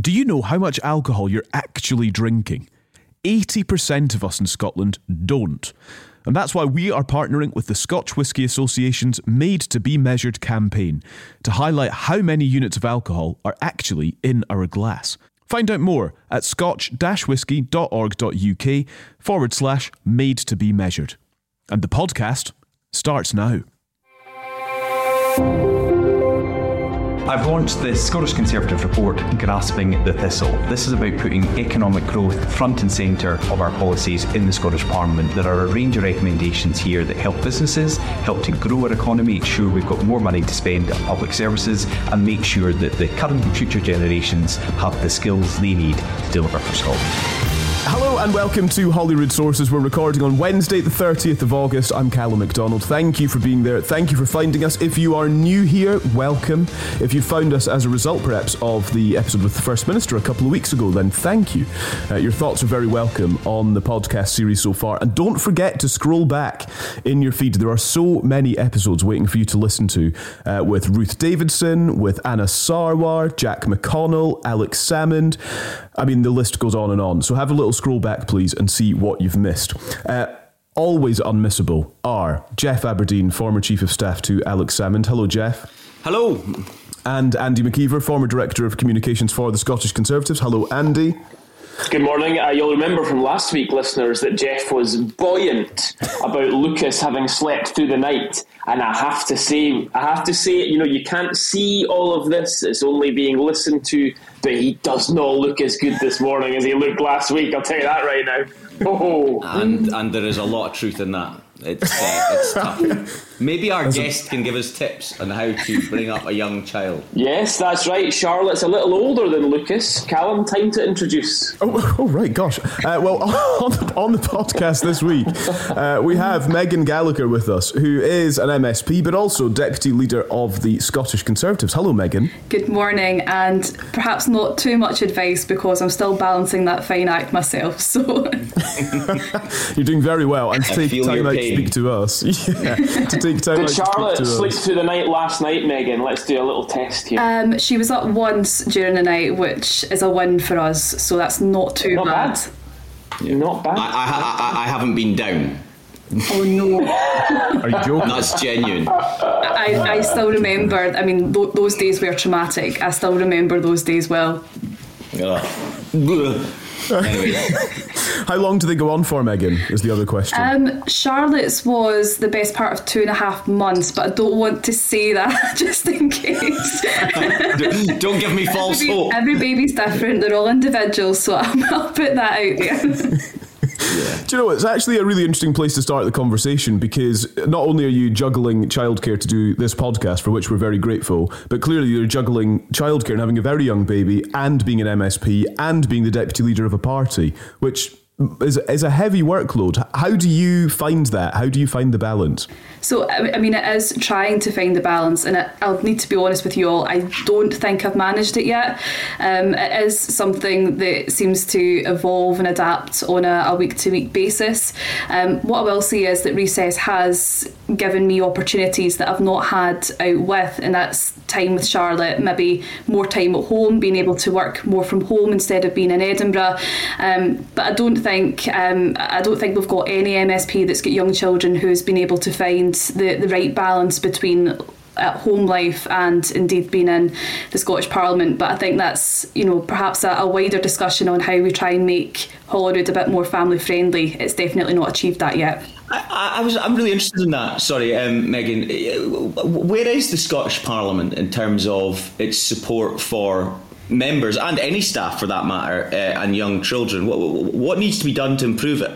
Do you know how much alcohol you're actually drinking? 80% of us in Scotland don't. And that's why we are partnering with the Scotch Whisky Association's Made to Be Measured campaign to highlight how many units of alcohol are actually in our glass. Find out more at scotch-whisky.org.uk forward slash made to be measured. And the podcast starts now. I've launched the Scottish Conservative report, Grasping the Thistle. This is about putting economic growth front and centre of our policies in the Scottish Parliament. There are a range of recommendations here that help businesses, help to grow our economy, ensure we've got more money to spend on public services, and make sure that the current and future generations have the skills they need to deliver for Scotland. Hello and welcome to Holyrood Sources. We're recording on Wednesday, the 30th of August. I'm Callum McDonald. Thank you for being there. Thank you for finding us. If you are new here, welcome. If you found us as a result, perhaps, of the episode with the First Minister a couple of weeks ago, then thank you. Uh, your thoughts are very welcome on the podcast series so far. And don't forget to scroll back in your feed. There are so many episodes waiting for you to listen to uh, with Ruth Davidson, with Anas Sarwar, Jack McConnell, Alex Salmond. I mean, the list goes on and on. So have a little scroll back, please, and see what you've missed. Uh, always unmissable are Geoff Aberdein, former Chief of Staff to Alex Salmond. Hello, Geoff. Hello. And Andy Maciver, former Director of Communications for the Scottish Conservatives. Hello, Andy. Good morning. Uh, you'll remember from last week, listeners, that Geoff was buoyant about Lucas having slept through the night, and I have to say, I have to say, you know, you can't see all of this; it's only being listened to. But he does not look as good this morning as he looked last week. I'll tell you that right now. Oh, And and there is a lot of truth in that. It's uh, it's tough. Maybe our guest can give us tips on how to bring up a young child. yes, that's right. Charlotte's a little older than Lucas. Callum, time to introduce. Oh, oh right, gosh. Uh, well, on the, on the podcast this week, uh, we have Meghan Gallacher with us, who is an MSP, but also Deputy Leader of the Scottish Conservatives. Hello, Meghan. Good morning, and perhaps not too much advice because I'm still balancing that fine act myself. So, You're doing very well, and to I take feel time your out to pain. speak to us. Yeah, to take time out Did to speak Charlotte to sleep us. through the night last night, Meghan? Let's do a little test here. um, she was up once during the night, which is a win for us. So that's not too Not bad. bad. Not bad. I, I, I, I haven't been down. Oh no! Are you joking? That's genuine. I, I still remember. I mean, th- those days were traumatic. I still remember those days well. Ugh. anyway, How long do they go on for, Meghan? Is the other question. Um, Charlotte's was the best part of two and a half months, but I don't want to say that just in case. don't give me false Every, hope. every baby's different. They're all individuals, so I'll, I'll put that out there. Do you know, it's actually a really interesting place to start the conversation because not only are you juggling childcare to do this podcast, for which we're very grateful, but clearly you're juggling childcare and having a very young baby and being an MSP and being the deputy leader of a party, which is, is a heavy workload. How do you find that? How do you find the balance? So, I mean, it is trying to find the balance, and it, I'll need to be honest with you all, I don't think I've managed it yet. Um, it is something that seems to evolve and adapt on a week to week basis. Um, what I will say is that Recess has given me opportunities that I've not had out with, and that's time with Charlotte, maybe more time at home, being able to work more from home instead of being in Edinburgh. Um, but I don't think um, I don't think we've got any MSP that's got young children who's been able to find the, the right balance between at home life and indeed being in the Scottish Parliament. But I think that's you know perhaps a, a, wider discussion on how we try and make Holyrood a bit more family friendly. It's definitely not achieved that yet. I, I was I'm really interested in that. Sorry, um, Meghan. Where is the Scottish Parliament in terms of its support for members and any staff for that matter uh, and young children? What, what needs to be done to improve it?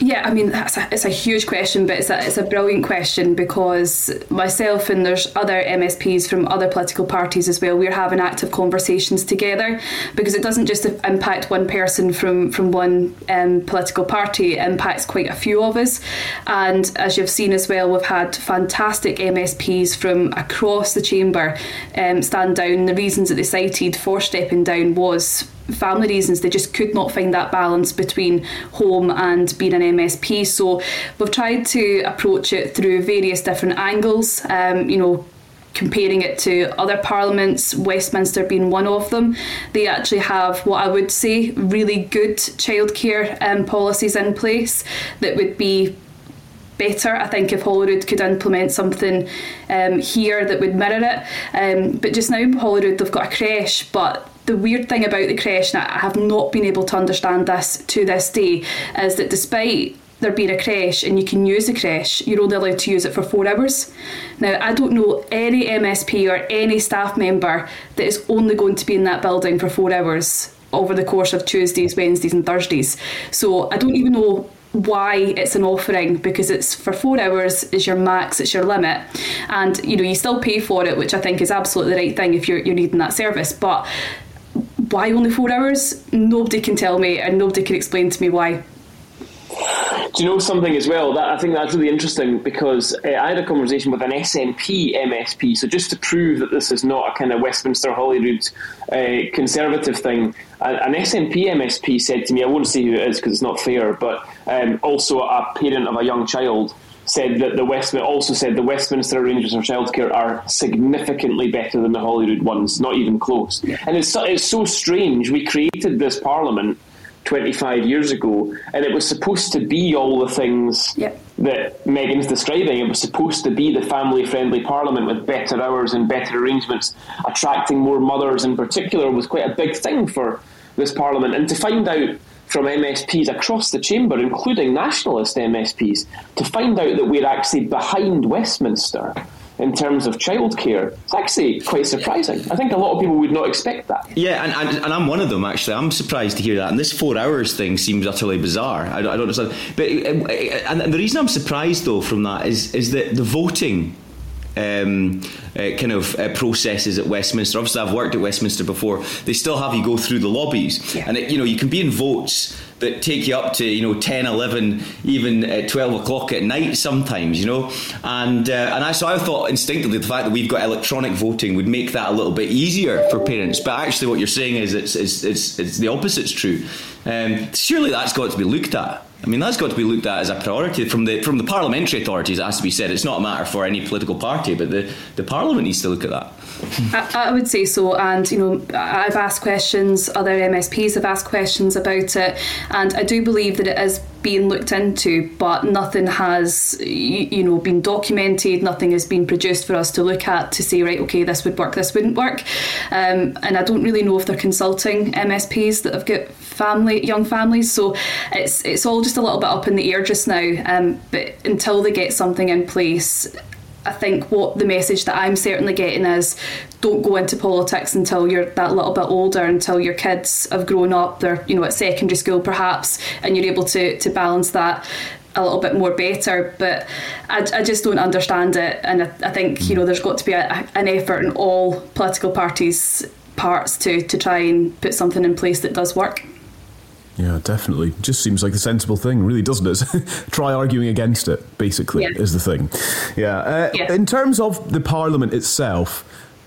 Yeah, I mean, that's a, it's a huge question, but it's a, it's a brilliant question because myself and there's other MSPs from other political parties as well, we're having active conversations together because it doesn't just impact one person from, from one um, political party, it impacts quite a few of us. And as you've seen as well, we've had fantastic MSPs from across the chamber um, stand down. The reasons that they cited for stepping down was family reasons they just could not find that balance between home and being an MSP. So we've tried to approach it through various different angles. Um, you know, comparing it to other parliaments, Westminster being one of them, they actually have what I would say really good childcare um, policies in place that would be better. I think if Holyrood could implement something um, here that would mirror it. Um, but just now, Holyrood, they've got a creche, but the weird thing about the creche, and I have not been able to understand this to this day, is that despite there being a creche and you can use the creche, you're only allowed to use it for four hours. Now, I don't know any MSP or any staff member that is only going to be in that building for four hours over the course of Tuesdays, Wednesdays, and Thursdays. So I don't even know why it's an offering because it's for four hours is your max it's your limit and you know you still pay for it which i think is absolutely the right thing if you're, you're needing that service but why only four hours? Nobody can tell me, and nobody can explain to me why. Do you know something as well? That I think that's really interesting because uh, I had a conversation with an SNP MSP. So just to prove that this is not a kind of Westminster Holyrood uh, conservative thing, an SNP MSP said to me, I won't say who it is because it's not fair, but um, also a parent of a young child said that the West also said the Westminster arrangements for childcare are significantly better than the Holyrood ones, not even close. Yeah. And it's so, it's so strange. We created this parliament 25 years ago, and it was supposed to be all the things that Meghan's describing. It was supposed to be the family friendly parliament with better hours and better arrangements. Attracting more mothers, in particular, was quite a big thing for this parliament. And to find out from MSPs across the chamber, including nationalist MSPs, to find out that we're actually behind Westminster in terms of childcare. It's actually quite surprising. I think a lot of people would not expect that. Yeah, and, and, and I'm one of them, actually. I'm surprised to hear that. And this four hours thing seems utterly bizarre. I don't, I don't understand. But, uh, and the reason I'm surprised, though, from that is, is that the voting um, uh, kind of uh, processes at Westminster. Obviously, I've worked at Westminster before. They still have you go through the lobbies, yeah. and it, you know you can be in votes that take you up to you know 10 11 even at 12 o'clock at night sometimes you know and uh, and I, so I thought instinctively the fact that we've got electronic voting would make that a little bit easier for parents but actually what you're saying is it's it's, it's, it's the opposite's true um, surely that's got to be looked at I mean, that's got to be looked at as a priority from the from the parliamentary authorities. It has to be said. It's not a matter for any political party, but the, the parliament needs to look at that. I, I, would say so, and you know, I've asked questions. Other MSPs have asked questions about it, and I do believe that it is being looked into, but nothing has, you know, been documented. Nothing has been produced for us to look at to say, right, okay, this would work, this wouldn't work. Um, and I don't really know if they're consulting MSPs that have got family, young families. So it's it's all just a little bit up in the air just now. Um, but until they get something in place, I think what the message that I'm certainly getting is don't go into politics until you're that little bit older, until your kids have grown up, they're you know at secondary school perhaps, and you're able to to balance that a little bit more better. But I, I just don't understand it, and I, I think you know there's got to be a, an effort in all political parties' parts to to try and put something in place that does work. Yeah, definitely. Just seems like the sensible thing, really, doesn't it? Try arguing against it, basically, yeah. is the thing. Yeah. Uh, yeah. In terms of the Parliament itself,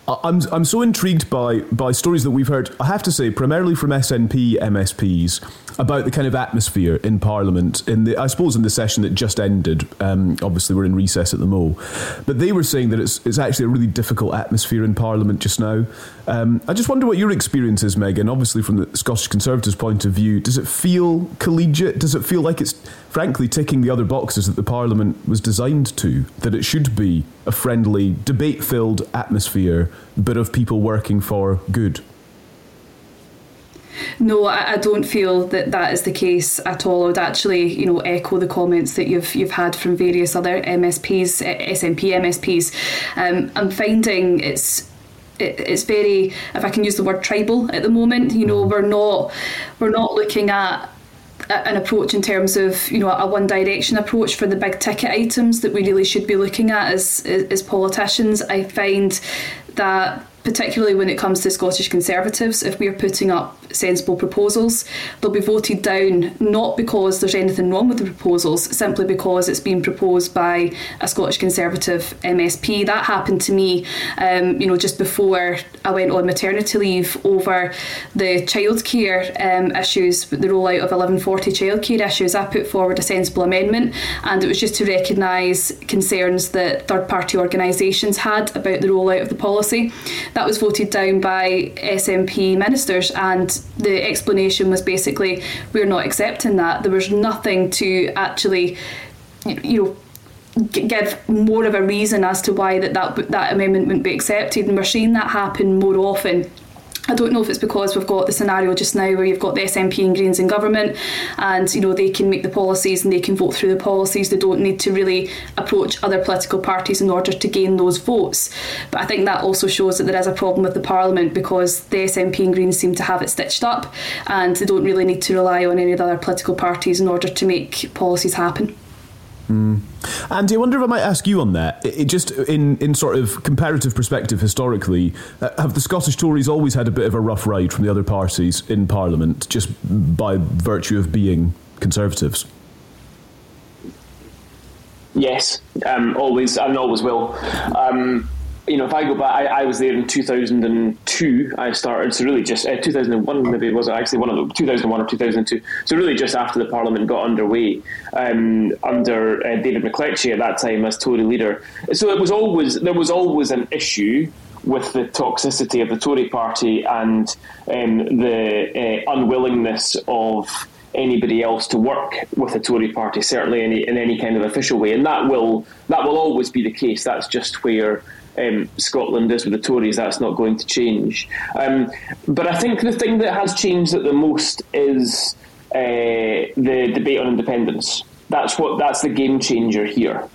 I'm I'm so intrigued by by stories that we've heard. I have to say, primarily from SNP MSPs about the kind of atmosphere in Parliament. In the I suppose in the session that just ended. Um, obviously, we're in recess at the mo, but they were saying that it's it's actually a really difficult atmosphere in Parliament just now. Um, I just wonder what your experience is, Meghan. Obviously, from the Scottish Conservatives' point of view, does it feel collegiate? Does it feel like it's frankly ticking the other boxes that the Parliament was designed to? That it should be a friendly, debate-filled atmosphere but of people working for good? No, I, I, don't feel that that is the case at all. I would actually, you know, echo the comments that you've you've had from various other MSPs, SNP MSPs. Um, I'm finding it's it's very, if I can use the word tribal at the moment. You know, we're not we're not looking at an approach in terms of you know a one direction approach for the big ticket items that we really should be looking at as as politicians. I find that particularly when it comes to Scottish Conservatives, if we're putting up sensible proposals, they'll be voted down not because there's anything wrong with the proposals, simply because it's been proposed by a Scottish Conservative MSP. That happened to me, um, you know, just before I went on maternity leave over the childcare um, issues, the rollout of 1140 childcare issues. I put forward a sensible amendment, and it was just to recognise concerns that third party organisations had about the rollout of the policy. That was voted down by SNP ministers, and the explanation was basically we're not accepting that. There was nothing to actually, you know give more of a reason as to why that, that that amendment wouldn't be accepted and we're seeing that happen more often I don't know if it's because we've got the scenario just now where you've got the SNP and Greens in government and you know they can make the policies and they can vote through the policies they don't need to really approach other political parties in order to gain those votes but I think that also shows that there is a problem with the parliament because the SNP and Greens seem to have it stitched up and they don't really need to rely on any of the other political parties in order to make policies happen. Mm. Andy, I wonder if I might ask you on that. It, it just in in sort of comparative perspective, historically, uh, have the Scottish Tories always had a bit of a rough ride from the other parties in Parliament, just by virtue of being Conservatives? Yes, um, always and always will. Um, you know, if I go back, I, I, was there in 2002. I started, so really just uh, 2001, maybe it was actually one of the 2001 or 2002. So really just after the Parliament got underway um, under uh, David McLetchie at that time as Tory leader. So it was always there was always an issue with the toxicity of the Tory Party and um, the uh, unwillingness of anybody else to work with the Tory Party, certainly in, in any kind of official way, and that will that will always be the case. That's just where um, Scotland is with the Tories. That's not going to change. Um, but I think the thing that has changed at the most is uh, the debate on independence. That's what that's the game changer here.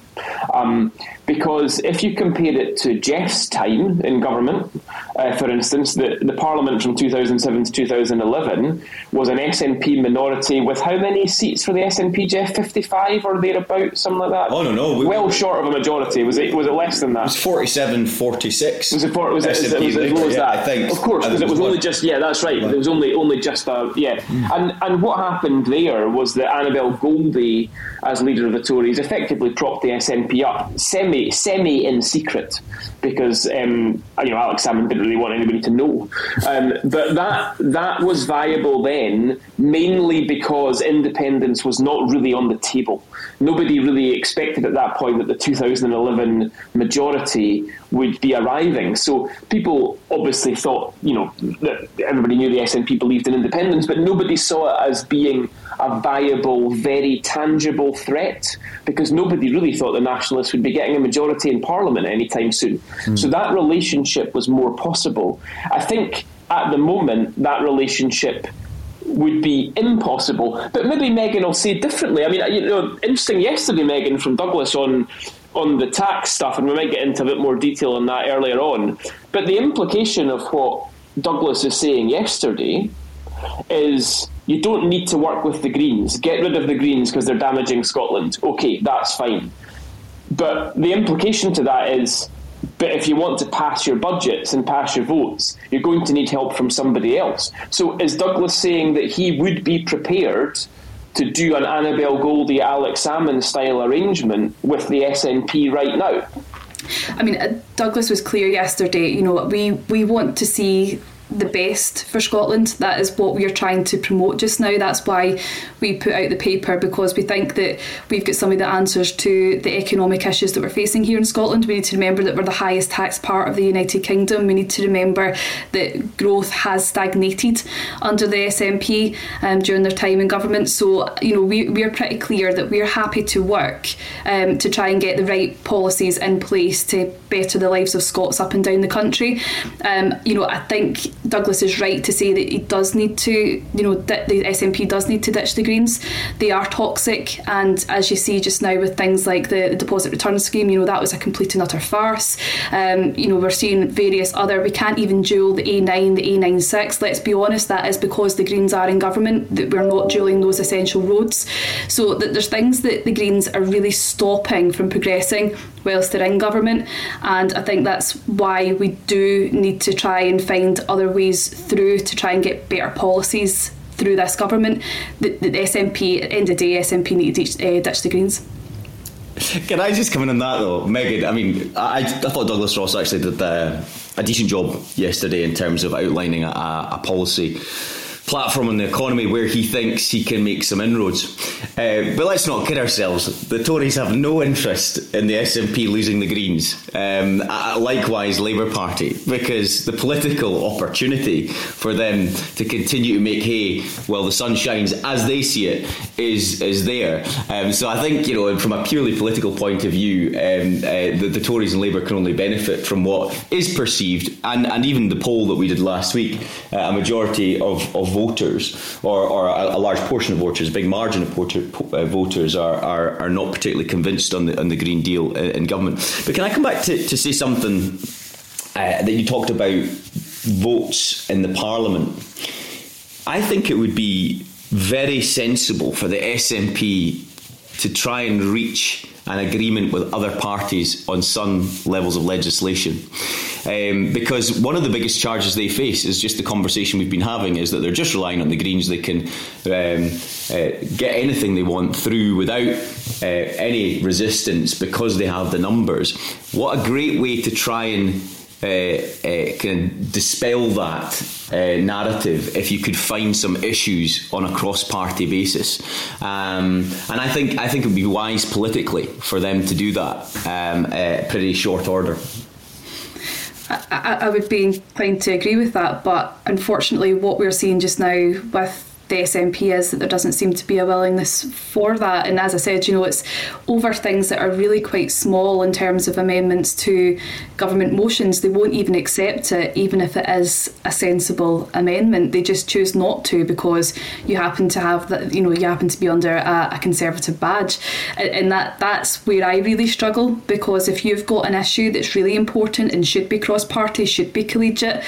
Um, because if you compare it to Geoff's time in government, uh, for instance, the, the Parliament from 2007 to 2011 was an SNP minority with how many seats for the SNP, Geoff? 55 or thereabouts, something like that? Oh, no, no. We, well short of a majority. Was it Was it less than that? It was 47 46. Was it, for, was it, was it, was it as low as yeah, that? I think. Of course, because it was, only just, yeah, that's right. right. It was only only just a, yeah. Mm. And, and what happened there was that Annabel Goldie, as leader of the Tories, effectively propped the SNP up semi semi semi in secret because um, you know Alex Salmond didn't really want anybody to know. Um, but that that was viable then mainly because independence was not really on the table. Nobody really expected at that point that the 2011 majority would be arriving. So people obviously thought, you know, that everybody knew the SNP believed in independence, but nobody saw it as being a viable, very tangible threat because nobody really thought the nationalists would be getting a majority in Parliament anytime soon. Mm. So that relationship was more possible. I think at the moment that relationship would be impossible. But maybe Meghan will say differently. I mean, you know, interesting yesterday, Meghan from Douglas on on the tax stuff, and we might get into a bit more detail on that earlier on. But the implication of what Douglas is saying yesterday is you don't need to work with the Greens. Get rid of the Greens because they're damaging Scotland. Okay, that's fine. But the implication to that is But if you want to pass your budgets and pass your votes, you're going to need help from somebody else. So is Douglas saying that he would be prepared to do an Annabel Goldie, Alex Salmond style arrangement with the SNP right now? I mean, uh, Douglas was clear yesterday. You know, we we want to see the best for Scotland. That is what we are trying to promote just now. That's why we put out the paper because we think that we've got some of the answers to the economic issues that we're facing here in Scotland. We need to remember that we're the highest tax part of the United Kingdom. We need to remember that growth has stagnated under the SNP um, during their time in government. So, you know, we, we are pretty clear that we're happy to work um, to try and get the right policies in place to better the lives of Scots up and down the country. Um, you know, I think Douglas is right to say that he does need to, you know, the SNP does need to ditch the Greens. They are toxic, and as you see just now with things like the, deposit return scheme, you know, that was a complete and utter farce. Um, you know, we're seeing various other, we can't even dual the A9, the A96. Let's be honest, that is because the Greens are in government, that we're not dualling those essential roads. So that there's things that the Greens are really stopping from progressing whilst they're in government, and I think that's why we do need to try and find other ways through to try and get better policies through this government. The, the SNP, at the end of the day, SNP need ditch, uh, ditch the Greens. Can I just come in on that though, Meghan? I mean, I, I thought Douglas Ross actually did uh, a decent job yesterday in terms of outlining a, a policy platform on the economy where he thinks he can make some inroads. Uh, but let's not kid ourselves. The Tories have no interest in the SNP losing the Greens. Um, likewise, Labour Party, because the political opportunity for them to continue to make hay while the sun shines, as they see it, is is there. Um, so I think you know, from a purely political point of view, um, uh, the, the, Tories and Labour can only benefit from what is perceived, and and even the poll that we did last week, uh, a majority of, of voters, or, or a, a, large portion of voters, a big margin of porter, uh, voters, are, are, are not particularly convinced on the on the Green Deal in, in government. But can I come back to, to say something uh, that you talked about votes in the Parliament? I think it would be very sensible for the SNP to try and reach an agreement with other parties on some levels of legislation. Um, because one of the biggest charges they face is just the conversation we've been having is that they're just relying on the Greens. They can um, uh, get anything they want through without uh, any resistance because they have the numbers. What a great way to try and uh, uh, kind of dispel that uh, narrative if you could find some issues on a cross-party basis. Um, and I think I think it would be wise politically for them to do that um, uh, pretty short order. I, I, would be inclined to agree with that, but unfortunately, what we're seeing just now with the SNP is that there doesn't seem to be a willingness for that. And as I said, you know, it's over things that are really quite small in terms of amendments to government motions. They won't even accept it, even if it is a sensible amendment. They just choose not to because you happen to have that, you know, you happen to be under a, a conservative badge. And that that's where I really struggle because if you've got an issue that's really important and should be cross party, should be collegiate,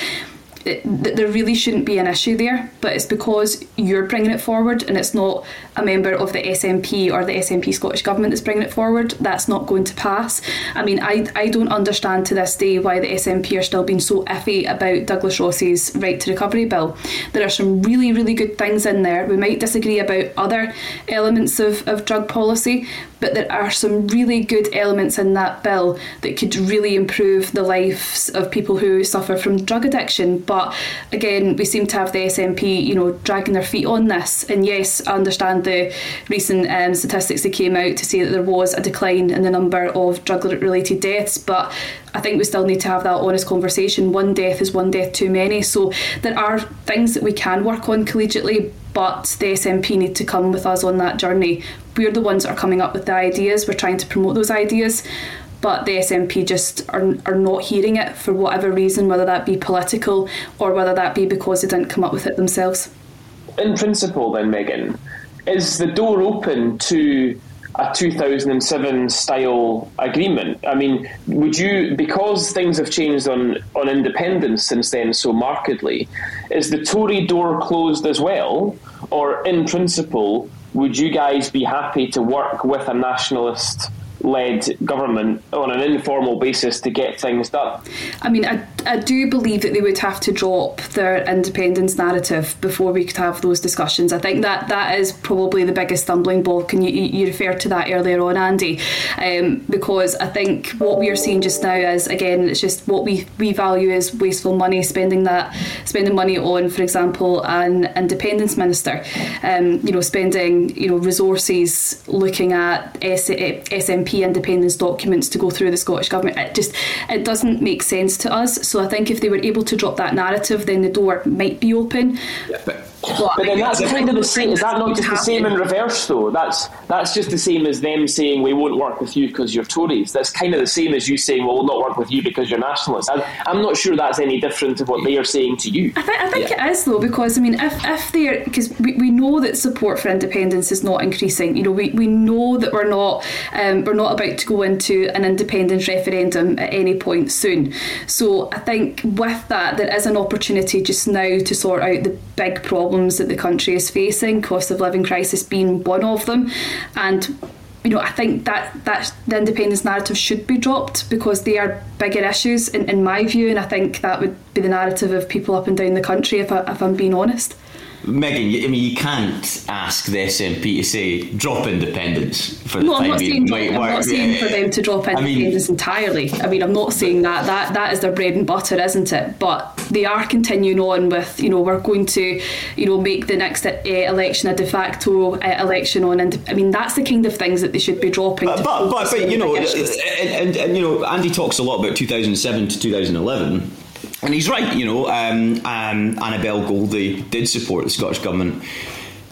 there really shouldn't be an issue there, but it's because you're bringing it forward and it's not a member of the SNP or the SNP Scottish Government that's bringing it forward. That's not going to pass. I mean, I, I don't understand to this day why the SNP are still being so iffy about Douglas Ross's right to recovery bill. There are some really, really good things in there. We might disagree about other elements of, of drug policy, but there are some really good elements in that bill that could really improve the lives of people who suffer from drug addiction. But again, we seem to have the SNP, you know, dragging their feet on this. And yes, I understand the recent um, statistics that came out to say that there was a decline in the number of drug-related deaths, but I think we still need to have that honest conversation. One death is one death too many. So there are things that we can work on collegiately, but the SNP need to come with us on that journey. We're the ones that are coming up with the ideas, we're trying to promote those ideas, but the SNP just are, are not hearing it for whatever reason, whether that be political or whether that be because they didn't come up with it themselves. In principle, then, Meghan, is the door open to a 2007 style agreement. I mean, would you, because things have changed on, on independence since then so markedly, is the Tory door closed as well? Or in principle, would you guys be happy to work with a nationalist led government on an informal basis to get things done. I mean, I, I do believe that they would have to drop their independence narrative before we could have those discussions. I think that that is probably the biggest stumbling block, and you, you referred to that earlier on, Andy, um, because I think what we are seeing just now is again, it's just what we we value as wasteful money, spending that spending money on, for example, an independence minister, um, you know, spending you know resources looking at S- SNP independence documents to go through the Scottish Government. It just it doesn't make sense to us. So I think if they were able to drop that narrative, then the door might be open. Yeah, but but, but then that's kind of the same. Is that not just the same in reverse though? That's that's just the same as them saying we won't work with you because you're Tories. That's kind of the same as you saying well, we'll not work with you because you're nationalists. I, am not sure that's any different to what they are saying to you. I, th- I think yeah. it is though because I mean if if they're because we, we know that support for independence is not increasing. You know we, we know that we're not um, we're not about to go into an independence referendum at any point soon. So I think with that there is an opportunity just now to sort out the big problems problems that the country is facing, cost of living crisis being one of them. And you know, I think that, that the independence narrative should be dropped because they are bigger issues in, in my view, and I think that would be the narrative of people up and down the country if, I, if I'm being honest. Meghan, I mean, you can't ask the SNP to say drop independence for the no, time I'm not being. Saying, I'm not saying for them to drop independence I mean, entirely. I mean, I'm not saying that. That that is their bread and butter, isn't it? But they are continuing on with, you know, we're going to, you know, make the next uh, election a de facto uh, election on. And I mean, that's the kind of things that they should be dropping. But but, but, but you know, and, and, and you know, Andy talks a lot about 2007 to 2011 and he's right, you know. Um, um, Annabel Goldie did support the Scottish Government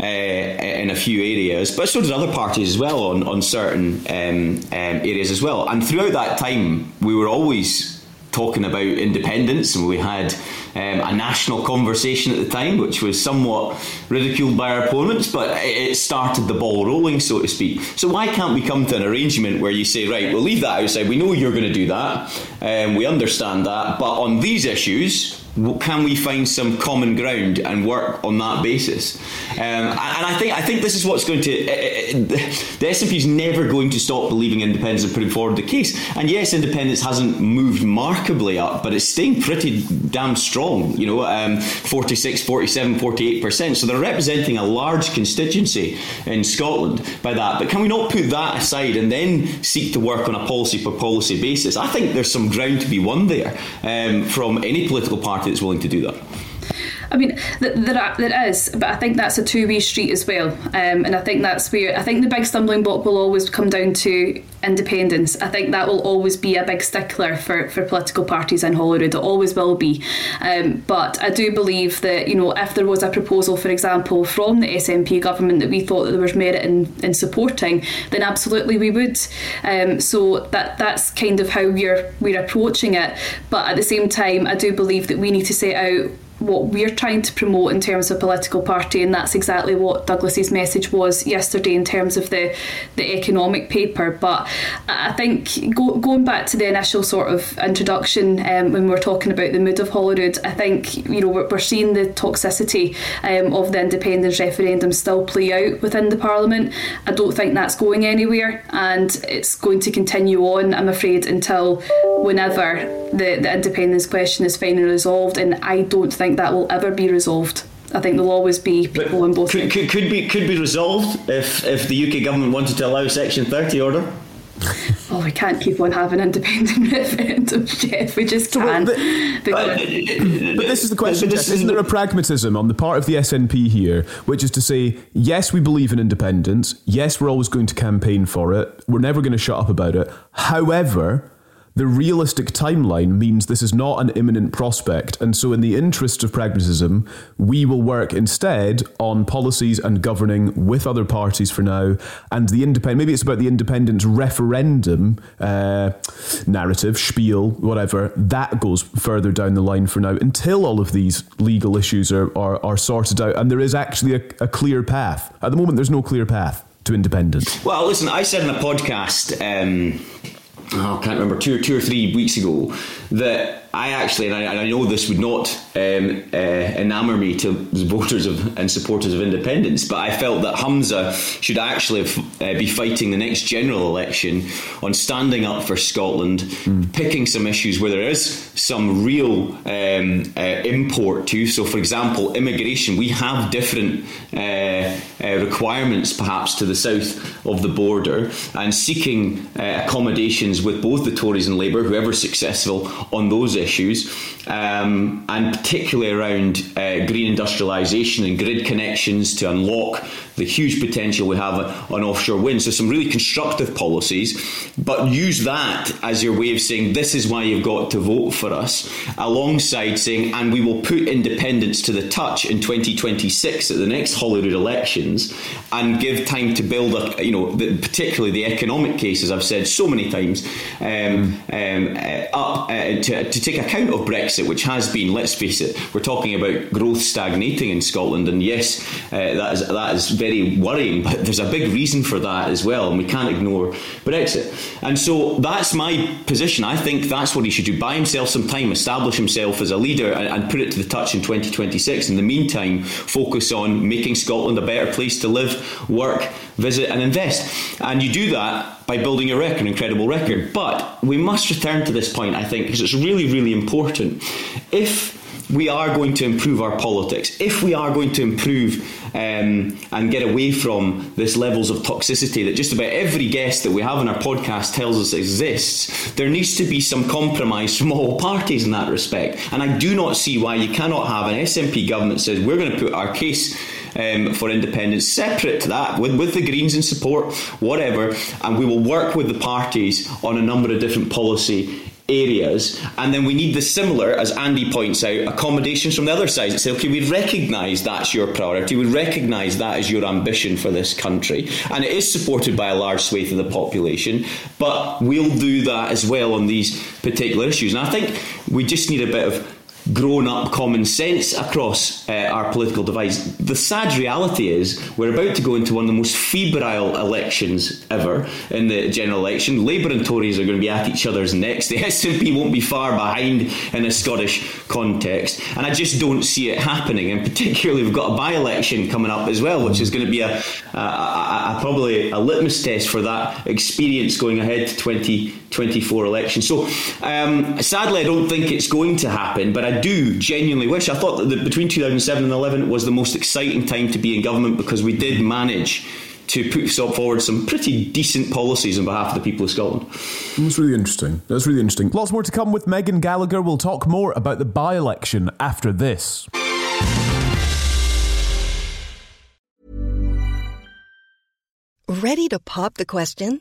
uh, in a few areas, but so did other parties as well on, on certain um, um areas as well. And throughout that time, we were always talking about independence, and we had um, a national conversation at the time, which was somewhat ridiculed by our opponents, but it started the ball rolling, so to speak. So why can't we come to an arrangement where you say, right, we'll leave that outside. We know you're going to do that, and um, we understand that, but on these issues, can we find some common ground and work on that basis? Um, and I think I think this is what's going to uh, the SNP is never going to stop believing independence and putting forward the case. And yes, independence hasn't moved markedly up, but it's staying pretty damn strong. You know, um, 46, 47, 48 percent. So they're representing a large constituency in Scotland by that. But can we not put that aside and then seek to work on a policy per policy basis? I think there's some ground to be won there um, from any political party that's willing to do that. I mean, there, is, but I think that's a two way street as well. Um, and I think that's where I think the big stumbling block will always come down to independence. I think that will always be a big stickler for, for political parties in Holyrood. It always will be. Um, but I do believe that, you know, if there was a proposal, for example, from the SNP government that we thought that there was merit in, in supporting, then absolutely we would. Um, so that that's kind of how we're we're approaching it. But at the same time, I do believe that we need to set out what we're trying to promote in terms of political party, and that's exactly what Douglas's message was yesterday in terms of the the economic paper. But I think go, going back to the initial sort of introduction um, when we are talking about the mood of Holyrood, I think you know we're, we're seeing the toxicity um, of the independence referendum still play out within the Parliament. I don't think that's going anywhere, and it's going to continue on. I'm afraid until whenever the the independence question is finally resolved, and I don't think think that will ever be resolved. I think there'll always be people on both. Could, could, could, be could be resolved if if the UK government wanted to allow Section Thirty order. oh, we can't keep on having independent referendum, Geoff. We just can't. But, but, but, this is the question: Geoff, Isn't there a pragmatism on the part of the SNP here, which is to say, yes, we believe in independence. Yes, we're always going to campaign for it. We're never going to shut up about it. However the realistic timeline means this is not an imminent prospect. And so, in the interest of pragmatism, we will work instead on policies and governing with other parties for now. And the independent, maybe it's about the independence referendum uh, narrative, spiel, whatever, that goes further down the line for now until all of these legal issues are, are, are sorted out. And there is actually a, a clear path. At the moment, there's no clear path to independence. Well, listen, I said in a podcast. Um, oh, I can't remember two, two or three weeks ago that I actually, and I, and I know this would not um, uh, enamour me to voters of and supporters of independence, but I felt that Humza should actually f- uh, be fighting the next general election on standing up for Scotland, mm. picking some issues where there is some real um, uh, import to. So, for example, immigration. We have different uh, uh, requirements, perhaps, to the south of the border, and seeking uh, accommodations with both the Tories and Labour, whoever's successful on those issues, um, and particularly around uh, green industrialisation and grid connections to unlock the huge potential we have on offshore wind. So, some really constructive policies, but use that as your way of saying this is why you've got to vote for us, alongside saying, and we will put independence to the touch in 2026 at the next Holyrood elections, and give time to build a, you know, the, particularly the economic cases I've said so many times, um, um, uh, up uh, to, to take account of Brexit, which has been, let's face it, we're talking about growth stagnating in Scotland, and yes, uh, that is that is very worrying, but there's a big reason for that as well, and we can't ignore Brexit. And so that's my position. I think that's what he should do buy himself some time, establish himself as a leader, and, and put it to the touch in 2026. In the meantime, focus on making Scotland a better place to live, work, visit, and invest. And you do that by building a record, an incredible record. But we must return to this point, I think, because it's really, really important. If we are going to improve our politics, if we are going to improve um, and get away from this levels of toxicity that just about every guest that we have on our podcast tells us exists, there needs to be some compromise from all parties in that respect. And I do not see why you cannot have an SNP government says we're going to put our case um, for independence separate to that, with, with the Greens in support, whatever, and we will work with the parties on a number of different policy areas. And then we need the similar, as Andy points out, accommodations from the other side say, okay, we recognise that's your priority, we recognise that is your ambition for this country, and it is supported by a large swathe of the population, but we'll do that as well on these particular issues. And I think we just need a bit of grown up common sense across uh, our political divides. The sad reality is we're about to go into one of the most febrile elections ever in the general election. Labour and Tories are going to be at each other's necks. The SNP won't be far behind in a Scottish context. And I just don't see it happening. And particularly, we've got a by election coming up as well, which is going to be a, a, a, a probably a litmus test for that experience going ahead to 2024 election. So um, sadly, I don't think it's going to happen, but I do genuinely wish. I thought that the, between 2007 and 11 was the most exciting time to be in government because we did manage to put forward some pretty decent policies on behalf of the people of Scotland. That's really interesting. That's really interesting. Lots more to come with Meghan Gallacher. We'll talk more about the by election after this. Ready to pop the question?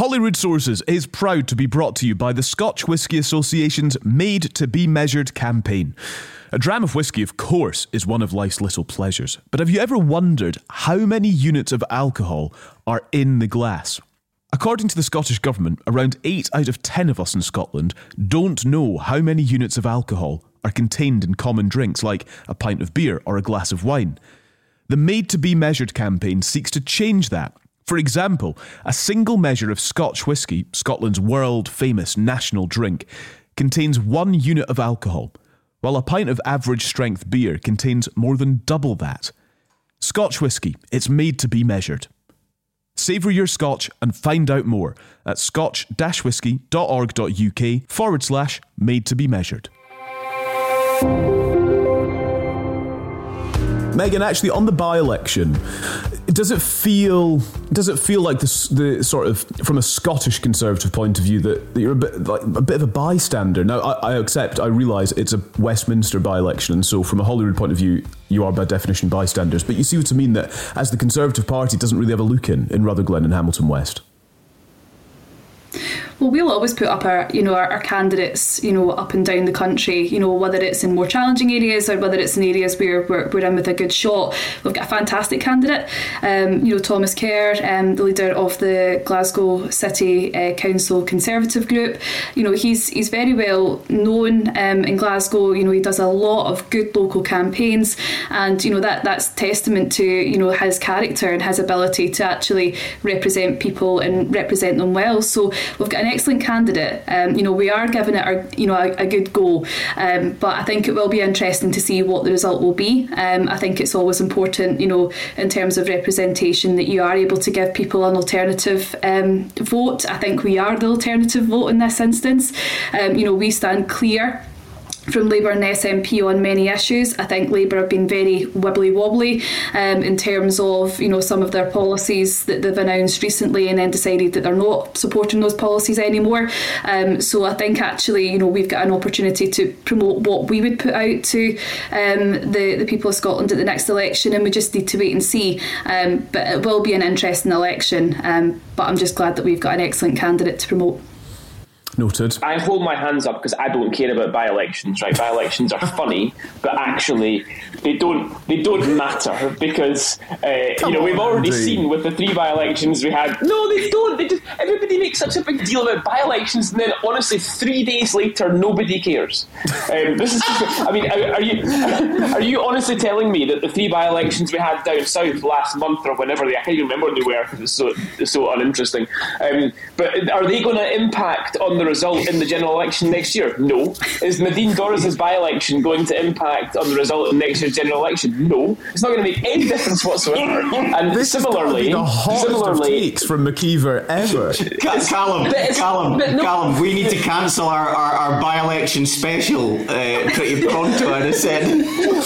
Holyrood Sources is proud to be brought to you by the Scotch Whisky Association's Made to Be Measured campaign. A dram of whisky, of course, is one of life's little pleasures. But have you ever wondered how many units of alcohol are in the glass? According to the Scottish Government, around 8 out of 10 of us in Scotland don't know how many units of alcohol are contained in common drinks like a pint of beer or a glass of wine. The Made to Be Measured campaign seeks to change that for example, a single measure of Scotch whisky, Scotland's world famous national drink, contains one unit of alcohol, while a pint of average strength beer contains more than double that. Scotch whisky, it's made to be measured. Savour your Scotch and find out more at scotch-whisky.org.uk forward slash made to be measured. Meghan, actually, on the by-election, does it feel does it feel like the sort of from a Scottish Conservative point of view that, that you're a bit like a bit of a bystander? Now, I, I accept, I realise it's a Westminster by-election, and so from a Holyrood point of view, you are by definition bystanders. But you see what I mean that as the Conservative Party doesn't really have a look in in Rutherglen and Hamilton West. Well, we'll always put up our, you know, our, our, candidates, you know, up and down the country. You know, whether it's in more challenging areas or whether it's in areas where we're, we're in with a good shot. We've got a fantastic candidate. Um, you know, Thomas Kerr, um, the leader of the Glasgow City uh, Council Conservative Group. You know, he's he's very well known um, in Glasgow. You know, he does a lot of good local campaigns, and you know that that's testament to you know his character and his ability to actually represent people and represent them well. So we've got an excellent candidate. Um, you know, we are giving it our, you know a, a good go, um, but I think it will be interesting to see what the result will be. Um, I think it's always important, you know, in terms of representation, that you are able to give people an alternative um, vote. I think we are the alternative vote in this instance. Um, you know, we stand clear from Labour and SNP on many issues. I think Labour have been very wibbly wobbly um, in terms of you know some of their policies that they've announced recently, and then decided that they're not supporting those policies anymore. Um, so I think actually you know we've got an opportunity to promote what we would put out to um, the the people of Scotland at the next election, and we just need to wait and see. Um, but it will be an interesting election. Um, but I'm just glad that we've got an excellent candidate to promote. Noted. I hold my hands up because I don't care about by-elections. Right, by-elections are funny, but actually they don't they don't matter because uh, you know we've already seen with the three by-elections we had. No, they don't. They just everybody makes such a big deal about by-elections, and then honestly, three days later, nobody cares. Um, this is. Just, I mean, are, are, you are you honestly telling me that the three by-elections we had down south last month or whenever they I can't even remember when they were because it's so it's so uninteresting. Um, but are they going to impact on the result in the general election next year? No. Is Nadine Dorries's by-election going to impact on the result in next year's general election? No. It's not going to make any difference whatsoever. And this similarly, the similarly, takes from Maciver ever. Callum, Callum, no, Callum, we need to cancel our, our, our by-election special uh, pretty pronto. I'd have said.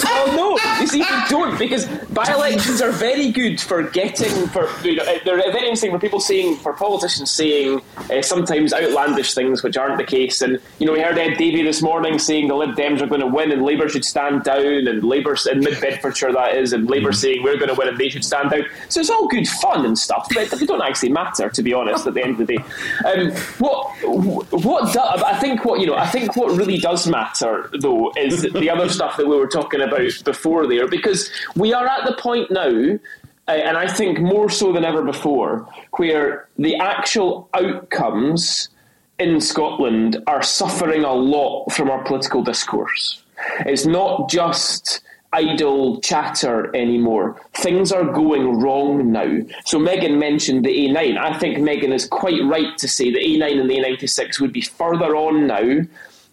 well, no. You see, we don't because by-elections are very good for getting for you know they're very interesting for people saying for politicians saying uh, sometimes outlandish things which aren't the case. And you know, we heard Ed Davey this morning saying the Lib Dems are going to win and Labour should stand down, and Labour in mid Bedfordshire that is, and Labour mm-hmm. saying we're going to win and they should stand down. So it's all good fun and stuff, but they don't actually matter, to be honest. At the end of the day, um, what what do, I think what you know, I think what really does matter though is the other stuff that we were talking about before because we are at the point now uh, and I think more so than ever before, where the actual outcomes in Scotland are suffering a lot from our political discourse. It's not just idle chatter anymore. Things are going wrong now. So Meghan mentioned the A9. I think Meghan is quite right to say the A9 and the A96 would be further on now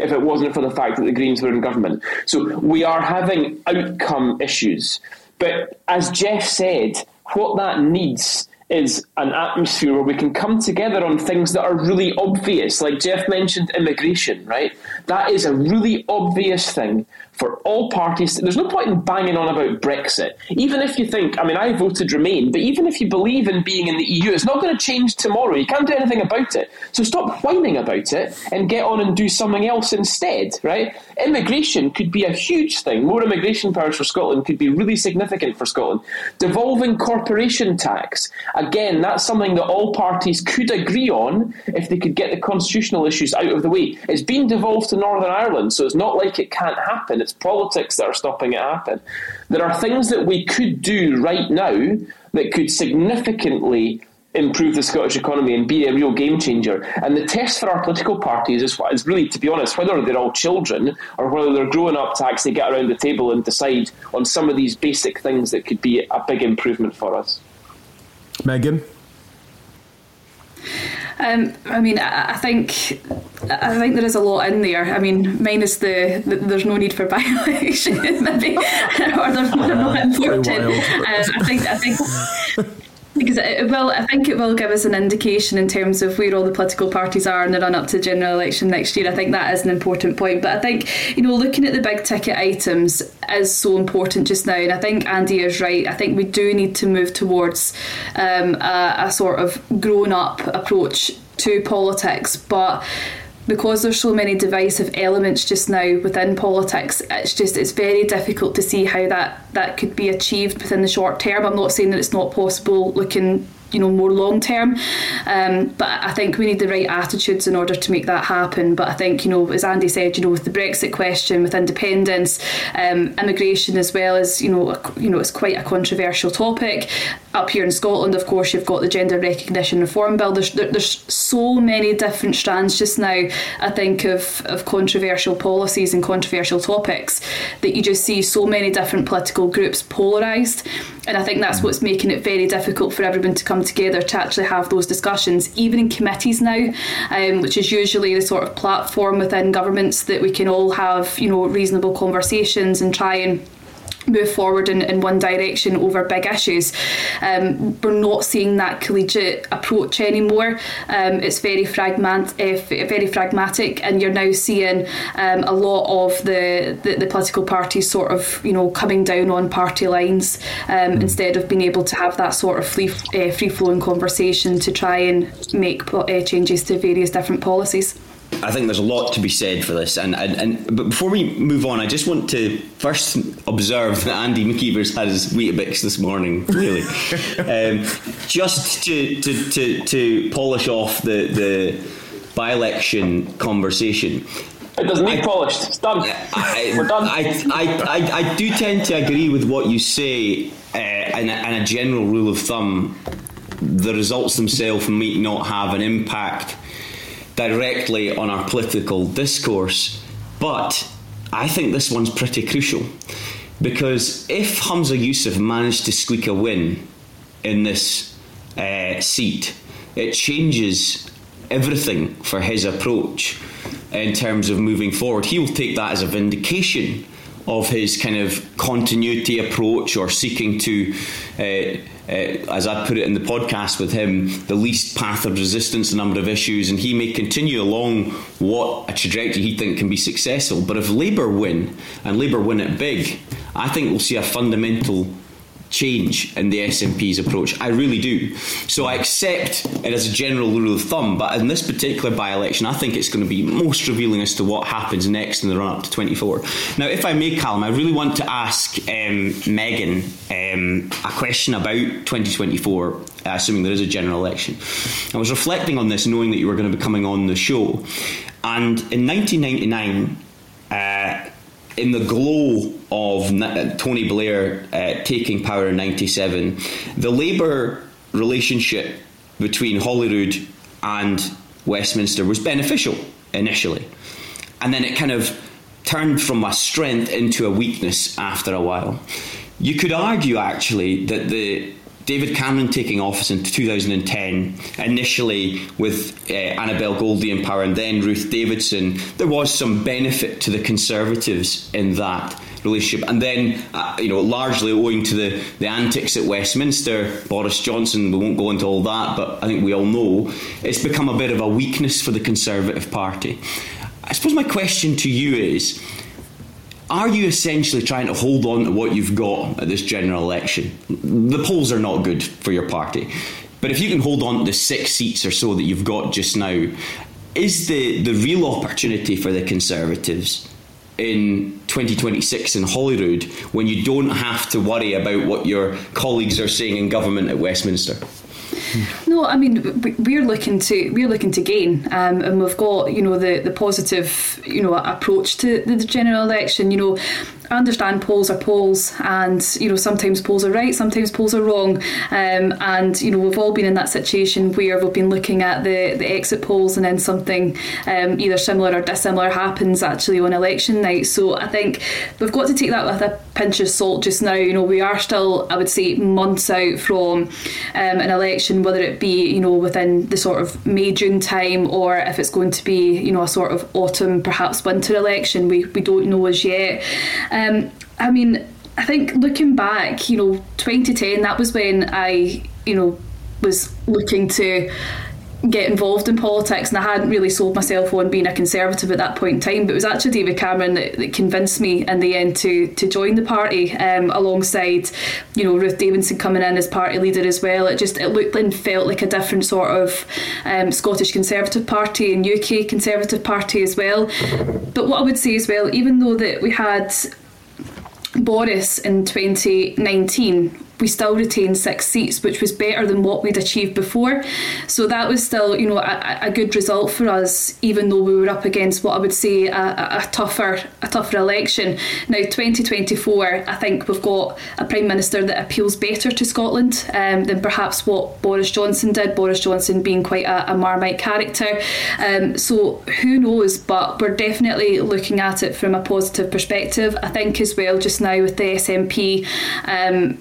if it wasn't for the fact that the Greens were in government. So we are having outcome issues. But as Geoff said, what that needs is an atmosphere where we can come together on things that are really obvious. Like Geoff mentioned immigration, right? That is a really obvious thing for all parties. There's no point in banging on about Brexit. Even if you think, I mean, I voted Remain, but even if you believe in being in the EU, it's not going to change tomorrow. You can't do anything about it. So stop whining about it and get on and do something else instead, right? Immigration could be a huge thing. More immigration powers for Scotland could be really significant for Scotland. Devolving corporation tax, again, that's something that all parties could agree on if they could get the constitutional issues out of the way. It's been devolved to Northern Ireland, so it's not like it can't happen. It's politics that are stopping it happen. There are things that we could do right now that could significantly improve the Scottish economy and be a real game changer. And the test for our political parties is, is really, to be honest, whether they're all children or whether they're growing up to actually get around the table and decide on some of these basic things that could be a big improvement for us. Meghan? Um, I mean, I, I, think I think there is a lot in there. I mean, minus the, the there's no need for by-election, maybe, or they're, they're not important. Um, I think I think because it will. I think it will give us an indication in terms of where all the political parties are in the run up to the general election next year. I think that is an important point. But I think you know, looking at the big ticket items is so important just now, and I think Andy is right. I think we do need to move towards um, a, a sort of grown up approach to politics, but because there's so many divisive elements just now within politics it's just it's very difficult to see how that that could be achieved within the short term. I'm not saying that it's not possible looking you know more long term. Um, but I think we need the right attitudes in order to make that happen. But I think you know, as Andy said, you know, with the Brexit question, with independence, um, immigration as well as you know, you know, it's quite a controversial topic. Up here in Scotland, of course, you've got the gender recognition reform bill. There's there, there's so many different strands just now. I think of of controversial policies and controversial topics that you just see so many different political groups polarised, and I think that's what's making it very difficult for everyone to come come together to actually have those discussions, even in committees now, um, which is usually the sort of platform within governments that we can all have, you know, reasonable conversations and try and move forward in, in one direction over big issues. Um, we're not seeing that collegiate approach anymore. Um, it's very fragment, uh, very pragmatic, and you're now seeing um, a lot of the, the, the political parties sort of you know coming down on party lines um, mm. instead of being able to have that sort of free uh, free flowing conversation to try and make uh, changes to various different policies. I think there's a lot to be said for this, and, and, and but before we move on, I just want to first observe that Andy Maciver's had his Weetabix this morning, really, um, just to, to, to, to polish off the the by-election conversation. It doesn't need polished. It's done. I, We're done. I, I, I, I, do tend to agree with what you say, uh, and, and a general rule of thumb. The results themselves might not have an impact directly on our political discourse, but I think this one's pretty crucial because if Humza Yousaf managed to squeak a win in this uh, seat, it changes everything for his approach in terms of moving forward. He will take that as a vindication of his kind of continuity approach or seeking to uh, Uh, as I put it in the podcast with him, the least path of resistance, a number of issues, and he may continue along what a trajectory he think can be successful. But if Labour win and Labour win it big, I think we'll see a fundamental change in the SNP's approach. I really do. So I accept it as a general rule of thumb, but in this particular by election, I think it's going to be most revealing as to what happens next in the run up to 24. Now, if I may, Callum, I really want to ask um, Meghan um, a question about 2024, uh, assuming there is a general election. I was reflecting on this knowing that you were going to be coming on the show, and in 1999, uh, in the glow of Tony Blair uh, taking power in 97, the Labour relationship between Holyrood and Westminster was beneficial initially. And then it kind of turned from a strength into a weakness after a while. You could argue actually that the David Cameron taking office in 2010, initially with uh, Annabel Goldie in power and then Ruth Davidson, there was some benefit to the Conservatives in that relationship. And then, uh, you know, largely owing to the, the antics at Westminster, Boris Johnson, we won't go into all that, but I think we all know, it's become a bit of a weakness for the Conservative Party. I suppose my question to you is are you essentially trying to hold on to what you've got at this general election? The polls are not good for your party. But if you can hold on to the six seats or so that you've got just now, is the, the real opportunity for the Conservatives in 2026 in Holyrood when you don't have to worry about what your colleagues are saying in government at Westminster? No, I mean we're looking to we're looking to gain, um, and we've got you know the the positive you know approach to the general election. You know, I understand polls are polls, and you know sometimes polls are right, sometimes polls are wrong, um, and you know we've all been in that situation where we've been looking at the the exit polls, and then something um, either similar or dissimilar happens actually on election night. So I think we've got to take that with a pinch of salt just now. You know we are still, I would say, months out from um, an election, whether it be you know within the sort of May June time, or if it's going to be you know a sort of autumn, perhaps winter election. We we don't know as yet. Um, I mean, I think looking back, you know, 2010, that was when I, you know, was looking to get involved in politics and I hadn't really sold myself on being a conservative at that point in time but it was actually David Cameron that, that convinced me in the end to to join the party um, alongside you know Ruth Davidson coming in as party leader as well. It just it looked and felt like a different sort of um, Scottish Conservative Party and UK Conservative Party as well. But what I would say as well even though that we had Boris in 2019 we still retained six seats, which was better than what we'd achieved before. So that was still, you know, a, a good result for us, even though we were up against what I would say a, a, tougher, a tougher election. Now, 2024, I think we've got a prime minister that appeals better to Scotland um, than perhaps what Boris Johnson did. Boris Johnson being quite a, a Marmite character. Um, so who knows? But we're definitely looking at it from a positive perspective. I think as well, just now with the SNP. Um,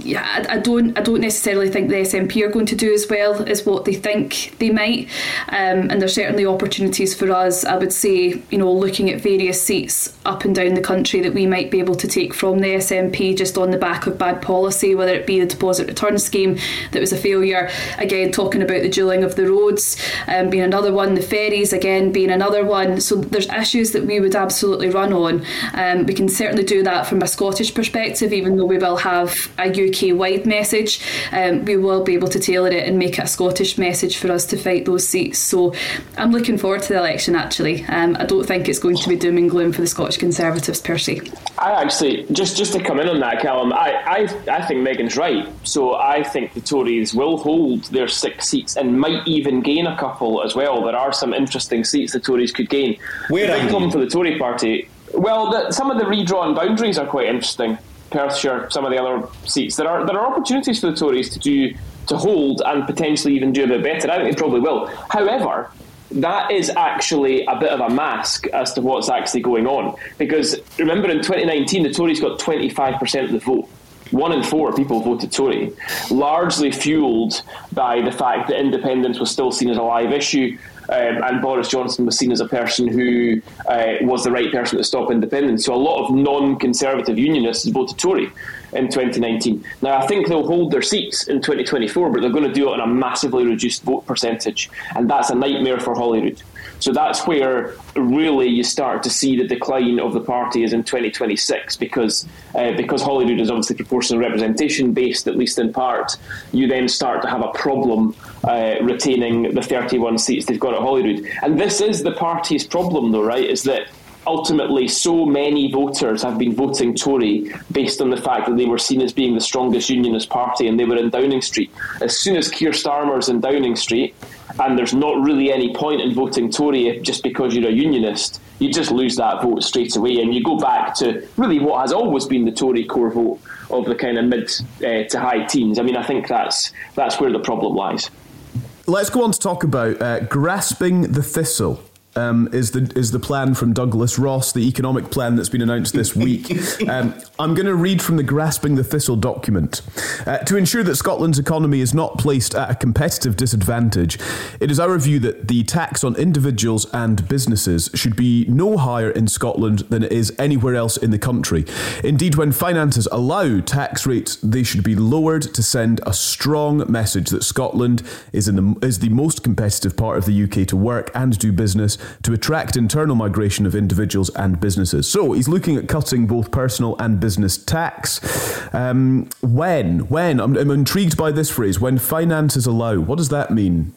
yeah, I, I, don't I don't necessarily think the SNP are going to do as well as what they think they might. Um, and there's certainly opportunities for us, I would say, you know, looking at various seats up and down the country that we might be able to take from the SNP just on the back of bad policy, whether it be the deposit return scheme that was a failure, again talking about the dualling of the roads um, being another one, the ferries again being another one. So there's issues that we would absolutely run on. Um, we can certainly do that from a Scottish perspective, even though we will have a UK wide message, um, we will be able to tailor it and make it a Scottish message for us to fight those seats. So I'm looking forward to the election actually. Um, I don't think it's going to be doom and gloom for the Scottish Conservatives per se. I actually, just, just to come in on that, Callum, I, I, I think Meghan's right. So I think the Tories will hold their six seats and might even gain a couple as well. There are some interesting seats the Tories could gain. Where the big problem for the Tory party well, the, some of the redrawn boundaries are quite interesting. Perthshire, some of the other seats. There are there are opportunities for the Tories to do to hold and potentially even do a bit better. I think they probably will. However, that is actually a bit of a mask as to what's actually going on. Because remember, in 2019, the Tories got 25% of the vote. One in four people voted Tory, largely fueled by the fact that independence was still seen as a live issue um, and Boris Johnson was seen as a person who uh, was the right person to stop independence. So a lot of non-conservative unionists voted Tory in 2019. Now I think they'll hold their seats in 2024, but they're going to do it on a massively reduced vote percentage, and that's a nightmare for Holyrood. So that's where really you start to see the decline of the party is in 2026 because uh, because Holyrood is obviously proportional representation based, at least in part. You then start to have a problem uh, retaining the 31 seats they've got at Holyrood, and this is the party's problem, though, right? Is that ultimately so many voters have been voting Tory based on the fact that they were seen as being the strongest unionist party and they were in Downing Street. As soon as Keir Starmer's in Downing Street, and there's not really any point in voting Tory just because you're a unionist. You just lose that vote straight away, and you go back to really what has always been the Tory core vote of the kind of mid uh, to high teens. I mean, I think that's that's where the problem lies. Let's go on to talk about uh, grasping the thistle um, is the is the plan from Douglas Ross, the economic plan that's been announced this week. um, I'm going to read from the Grasping the Thistle document. Uh, to ensure that Scotland's economy is not placed at a competitive disadvantage, it is our view that the tax on individuals and businesses should be no higher in Scotland than it is anywhere else in the country. Indeed, when finances allow tax rates, they should be lowered to send a strong message that Scotland is in the is the most competitive part of the UK to work and do business to attract internal migration of individuals and businesses. So he's looking at cutting both personal and business tax. Um, when? When? I'm, I'm intrigued by this phrase. When finances allow. What does that mean?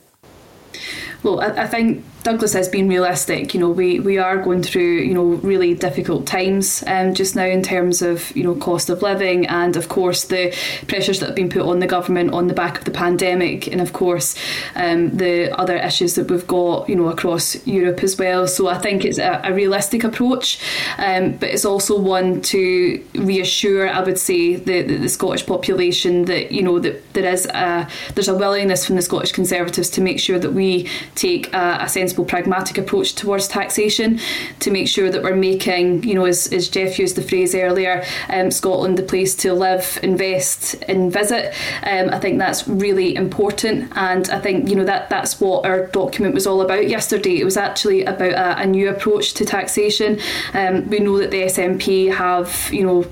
Well, I, I think Douglas has been realistic. You know, we, we are going through, you know, really difficult times um, just now in terms of, you know, cost of living and, of course, the pressures that have been put on the government on the back of the pandemic and, of course, um, the other issues that we've got, you know, across Europe as well. So I think it's a, a realistic approach, um, but it's also one to reassure, I would say, the, the, the Scottish population that, you know, that there is a, there's a willingness from the Scottish Conservatives to make sure that we take a, a sensible, pragmatic approach towards taxation to make sure that we're making, you know, as, as Geoff used the phrase earlier, um, Scotland the place to live, invest, and visit. Um, I think that's really important, and I think you know that that's what our document was all about yesterday. It was actually about a, a new approach to taxation. Um, we know that the SNP have, you know,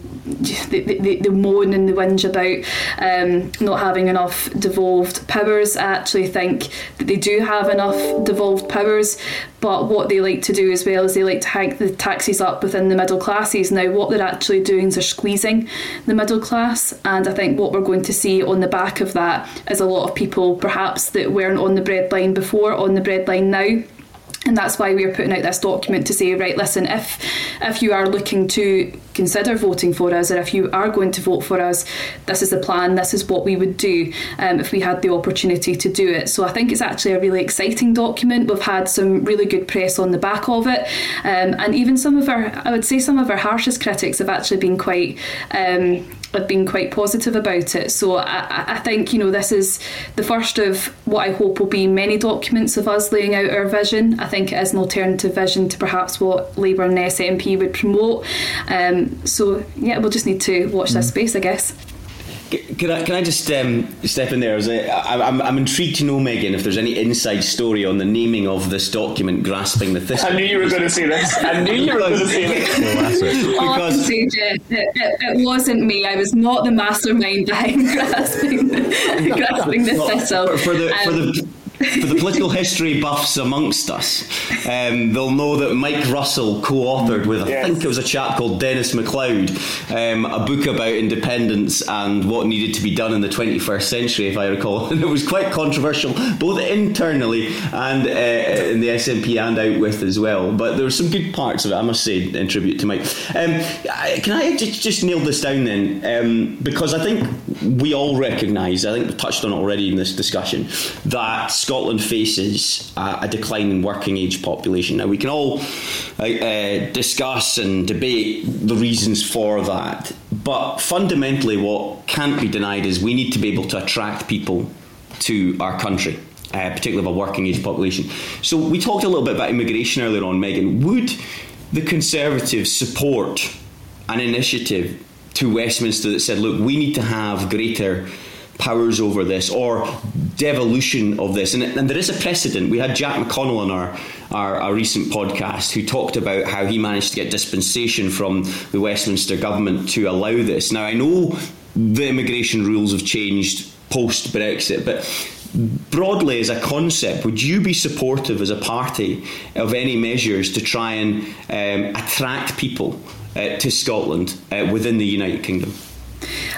they, they, they moan and they whinge about um, not having enough devolved powers. I actually think that they do have enough devolved powers, but what they like to do as well is they like to hike the taxes up within the middle classes. Now, what they're actually doing is they're squeezing the middle class, and I think what we're going to see on the back of that is a lot of people perhaps that weren't on the breadline before on the breadline now and that's why we're putting out this document to say right listen if if you are looking to consider voting for us or if you are going to vote for us this is the plan this is what we would do um, if we had the opportunity to do it. So I think it's actually a really exciting document. We've had some really good press on the back of it. Um, and even some of our I would say some of our harshest critics have actually been quite um, have been quite positive about it. So I, I, think you know this is the first of what I hope will be many documents of us laying out our vision. I think it is an alternative vision to perhaps what Labour and the SNP would promote. Um, so yeah, we'll just need to watch this mm. space, I guess. Can I, can I just um, step in there? I am I'm intrigued to know, Meghan, if there's any inside story on the naming of this document, Grasping the Thistle. I knew you were going to say this. I knew you were going to say this. All because... Say, it, it, it, wasn't me. I was not the mastermind behind Grasping the, grasping the Thistle. For, for the, um, for the for the political history buffs amongst us, um, they'll know that Mike Russell co-authored with I yes. think it was a chap called Dennis MacLeod um, a book about independence and what needed to be done in the 21st century, if I recall. And it was quite controversial, both internally and uh, in the SNP and out with as well. But there were some good parts of it, I must say, in tribute to Mike. Um, can I just, just nail this down then? Um, because I think we all recognise, I think we've touched on it already in this discussion, that Scotland faces a, a decline in working age population. Now, we can all uh, uh, discuss and debate the reasons for that, but fundamentally, what can't be denied is we need to be able to attract people to our country. Uh, particularly of a working age population. So we talked a little bit about immigration earlier on, Meghan. Would the Conservatives support an initiative to Westminster that said, look, we need to have greater powers over this or devolution of this. And, and, there is a precedent. We had Jack McConnell on our, our, our, recent podcast who talked about how he managed to get dispensation from the Westminster government to allow this. Now, I know the immigration rules have changed post Brexit, but broadly as a concept, would you be supportive as a party of any measures to try and um, attract people uh, to Scotland uh, within the United Kingdom?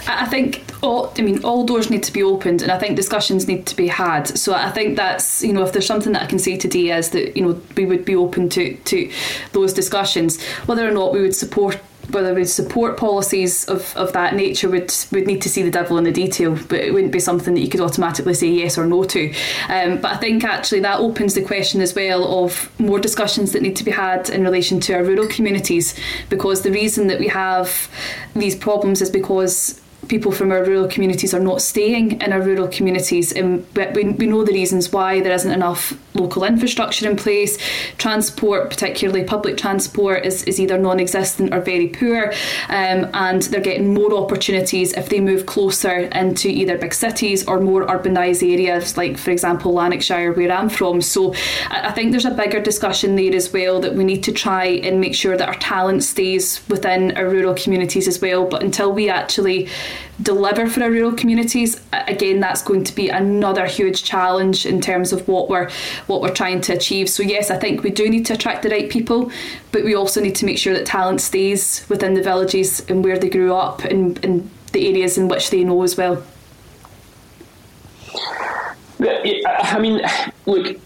I think all I mean all doors need to be opened and I think discussions need to be had. So I think that's you know if there's something that I can say today is that you know we would be open to to those discussions. Whether or not we would support whether we support policies of, of that nature would would need to see the devil in the detail, but it wouldn't be something that you could automatically say yes or no to. Um, but I think actually that opens the question as well of more discussions that need to be had in relation to our rural communities, because the reason that we have these problems is because people from our rural communities are not staying in our rural communities and we, we know the reasons why there isn't enough local infrastructure in place. Transport particularly public transport is, is either non-existent or very poor um, and they're getting more opportunities if they move closer into either big cities or more urbanised areas like for example Lanarkshire where I'm from. So I think there's a bigger discussion there as well that we need to try and make sure that our talent stays within our rural communities as well. But until we actually deliver for our rural communities again that's going to be another huge challenge in terms of what we're what we're trying to achieve. So yes I think we do need to attract the right people but we also need to make sure that talent stays within the villages and where they grew up and, and the areas in which they know as well. I mean look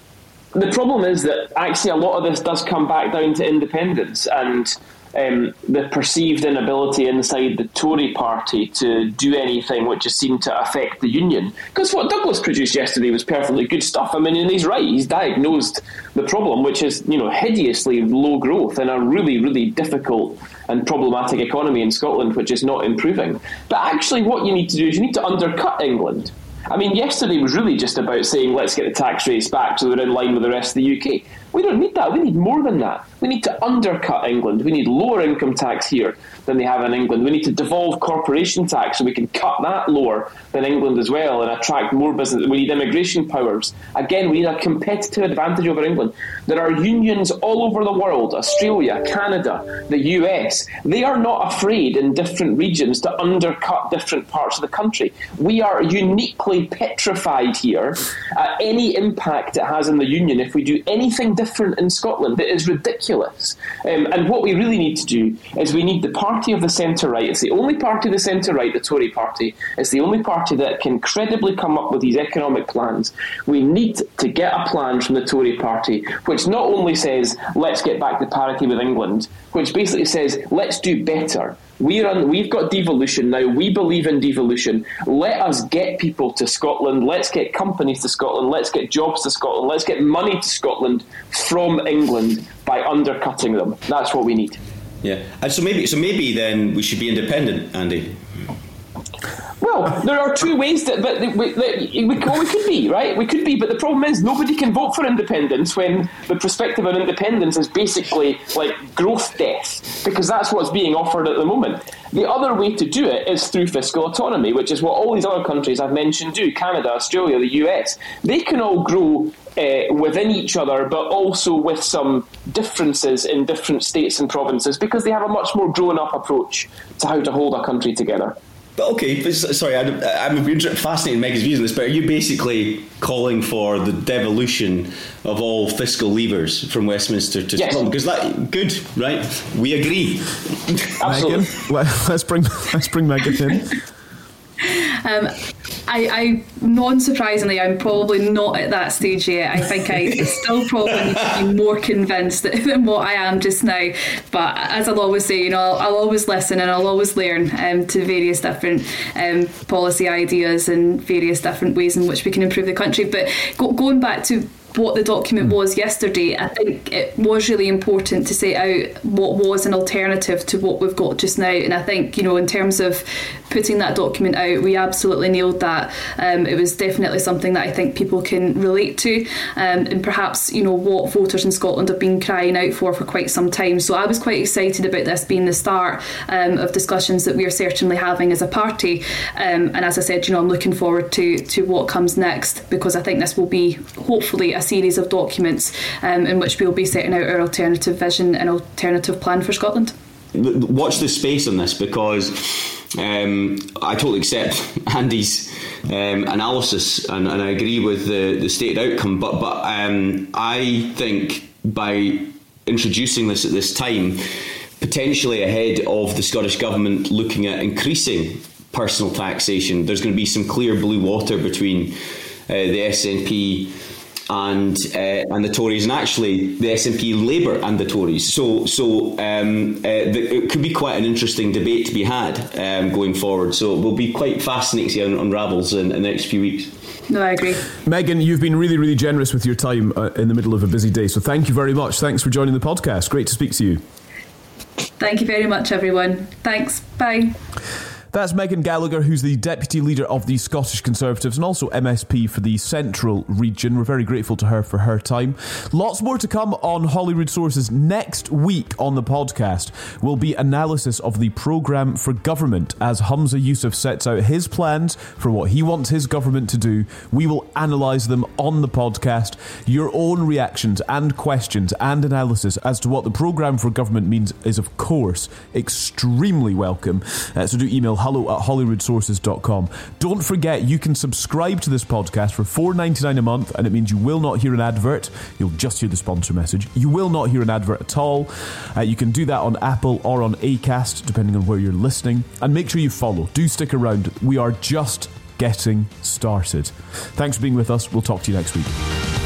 the problem is that actually a lot of this does come back down to independence and um, the perceived inability inside the Tory party to do anything which has seemed to affect the union. Because what Douglas produced yesterday was perfectly good stuff. I mean, and he's right. He's diagnosed the problem, which is you know hideously low growth in a really, really difficult and problematic economy in Scotland, which is not improving. But actually, what you need to do is you need to undercut England. I mean, yesterday was really just about saying let's get the tax rates back so they're in line with the rest of the UK. We don't need that. We need more than that. We need to undercut England. We need lower income tax here than they have in England. We need to devolve corporation tax so we can cut that lower than England as well and attract more business. We need immigration powers. Again, we need a competitive advantage over England. There are unions all over the world Australia, Canada, the US. They are not afraid in different regions to undercut different parts of the country. We are uniquely petrified here at any impact it has in the union if we do anything different in Scotland. It is ridiculous. Um, and what we really need to do is we need the party of the centre right. It's the only party of the centre right, the Tory party. It's the only party that can credibly come up with these economic plans. We need to get a plan from the Tory party which not only says let's get back to parity with England, which basically says let's do better. We're on, we've got devolution now. We believe in devolution. Let us get people to Scotland. Let's get companies to Scotland. Let's get jobs to Scotland. Let's get money to Scotland from England by undercutting them. That's what we need. Yeah, and so maybe so maybe then we should be independent, Andy. Well, there are two ways that, that, we, that we, well, we could be, right? We could be, but the problem is nobody can vote for independence when the perspective on independence is basically like growth death, because that's what's being offered at the moment. The other way to do it is through fiscal autonomy, which is what all these other countries I've mentioned do Canada, Australia, the US. They can all grow uh, within each other, but also with some differences in different states and provinces because they have a much more grown up approach to how to hold a country together. But okay, sorry, I, I'm fascinated in Meg's views on this, but are you basically calling for the devolution of all fiscal levers from Westminster to yes. Scotland? Because that good, right? We agree. Absolutely. Meghan, let's bring let's bring Meghan in. Um, I, I non-surprisingly, I'm probably not at that stage yet. I think I still probably need to be more convinced than what I am just now. But as I'll always say, you know, I'll, I'll always listen and I'll always learn um, to various different um, policy ideas and various different ways in which we can improve the country. But go, going back to what the document hmm. was yesterday, I think it was really important to set out what was an alternative to what we've got just now. And I think, you know, in terms of putting that document out, we absolutely nailed that. Um, it was definitely something that I think people can relate to, um, and perhaps, you know, what voters in Scotland have been crying out for for quite some time. So I was quite excited about this being the start um, of discussions that we are certainly having as a party. Um, and as I said, you know, I'm looking forward to, to what comes next because I think this will be hopefully a series of documents um, in which we'll be setting out our alternative vision and alternative plan for Scotland. Watch the space on this because um, I totally accept Andy's um, analysis and, and, I agree with the, the stated outcome. But but um, I think by introducing this at this time, potentially ahead of the Scottish government looking at increasing personal taxation, there's going to be some clear blue water between uh, the SNP and uh, and the Tories, and actually the SNP, Labour, and the Tories. So so um, uh, the, it could be quite an interesting debate to be had um, going forward. So it will be quite fascinating to see how it unravels in, in the next few weeks. No, I agree. Meghan, you've been really, really generous with your time uh, in the middle of a busy day. So thank you very much. Thanks for joining the podcast. Great to speak to you. Thank you very much, everyone. Thanks. Bye. That's Meghan Gallacher, who's the Deputy Leader of the Scottish Conservatives and also MSP for the Central region. We're very grateful to her for her time. Lots more to come on Holyrood Sources next week on the podcast will be analysis of the programme for government as Humza Yousaf sets out his plans for what he wants his government to do. We will analyse them on the podcast. Your own reactions and questions and analysis as to what the programme for government means is, of course, extremely welcome. Uh, so do email hello at holyroodsources.com. Don't forget, you can subscribe to this podcast for $4.99 a month, and it means you will not hear an advert. You'll just hear the sponsor message. You will not hear an advert at all. Uh, you can do that on Apple or on Acast, depending on where you're listening. And make sure you follow. Do stick around. We are just getting started. Thanks for being with us. We'll talk to you next week.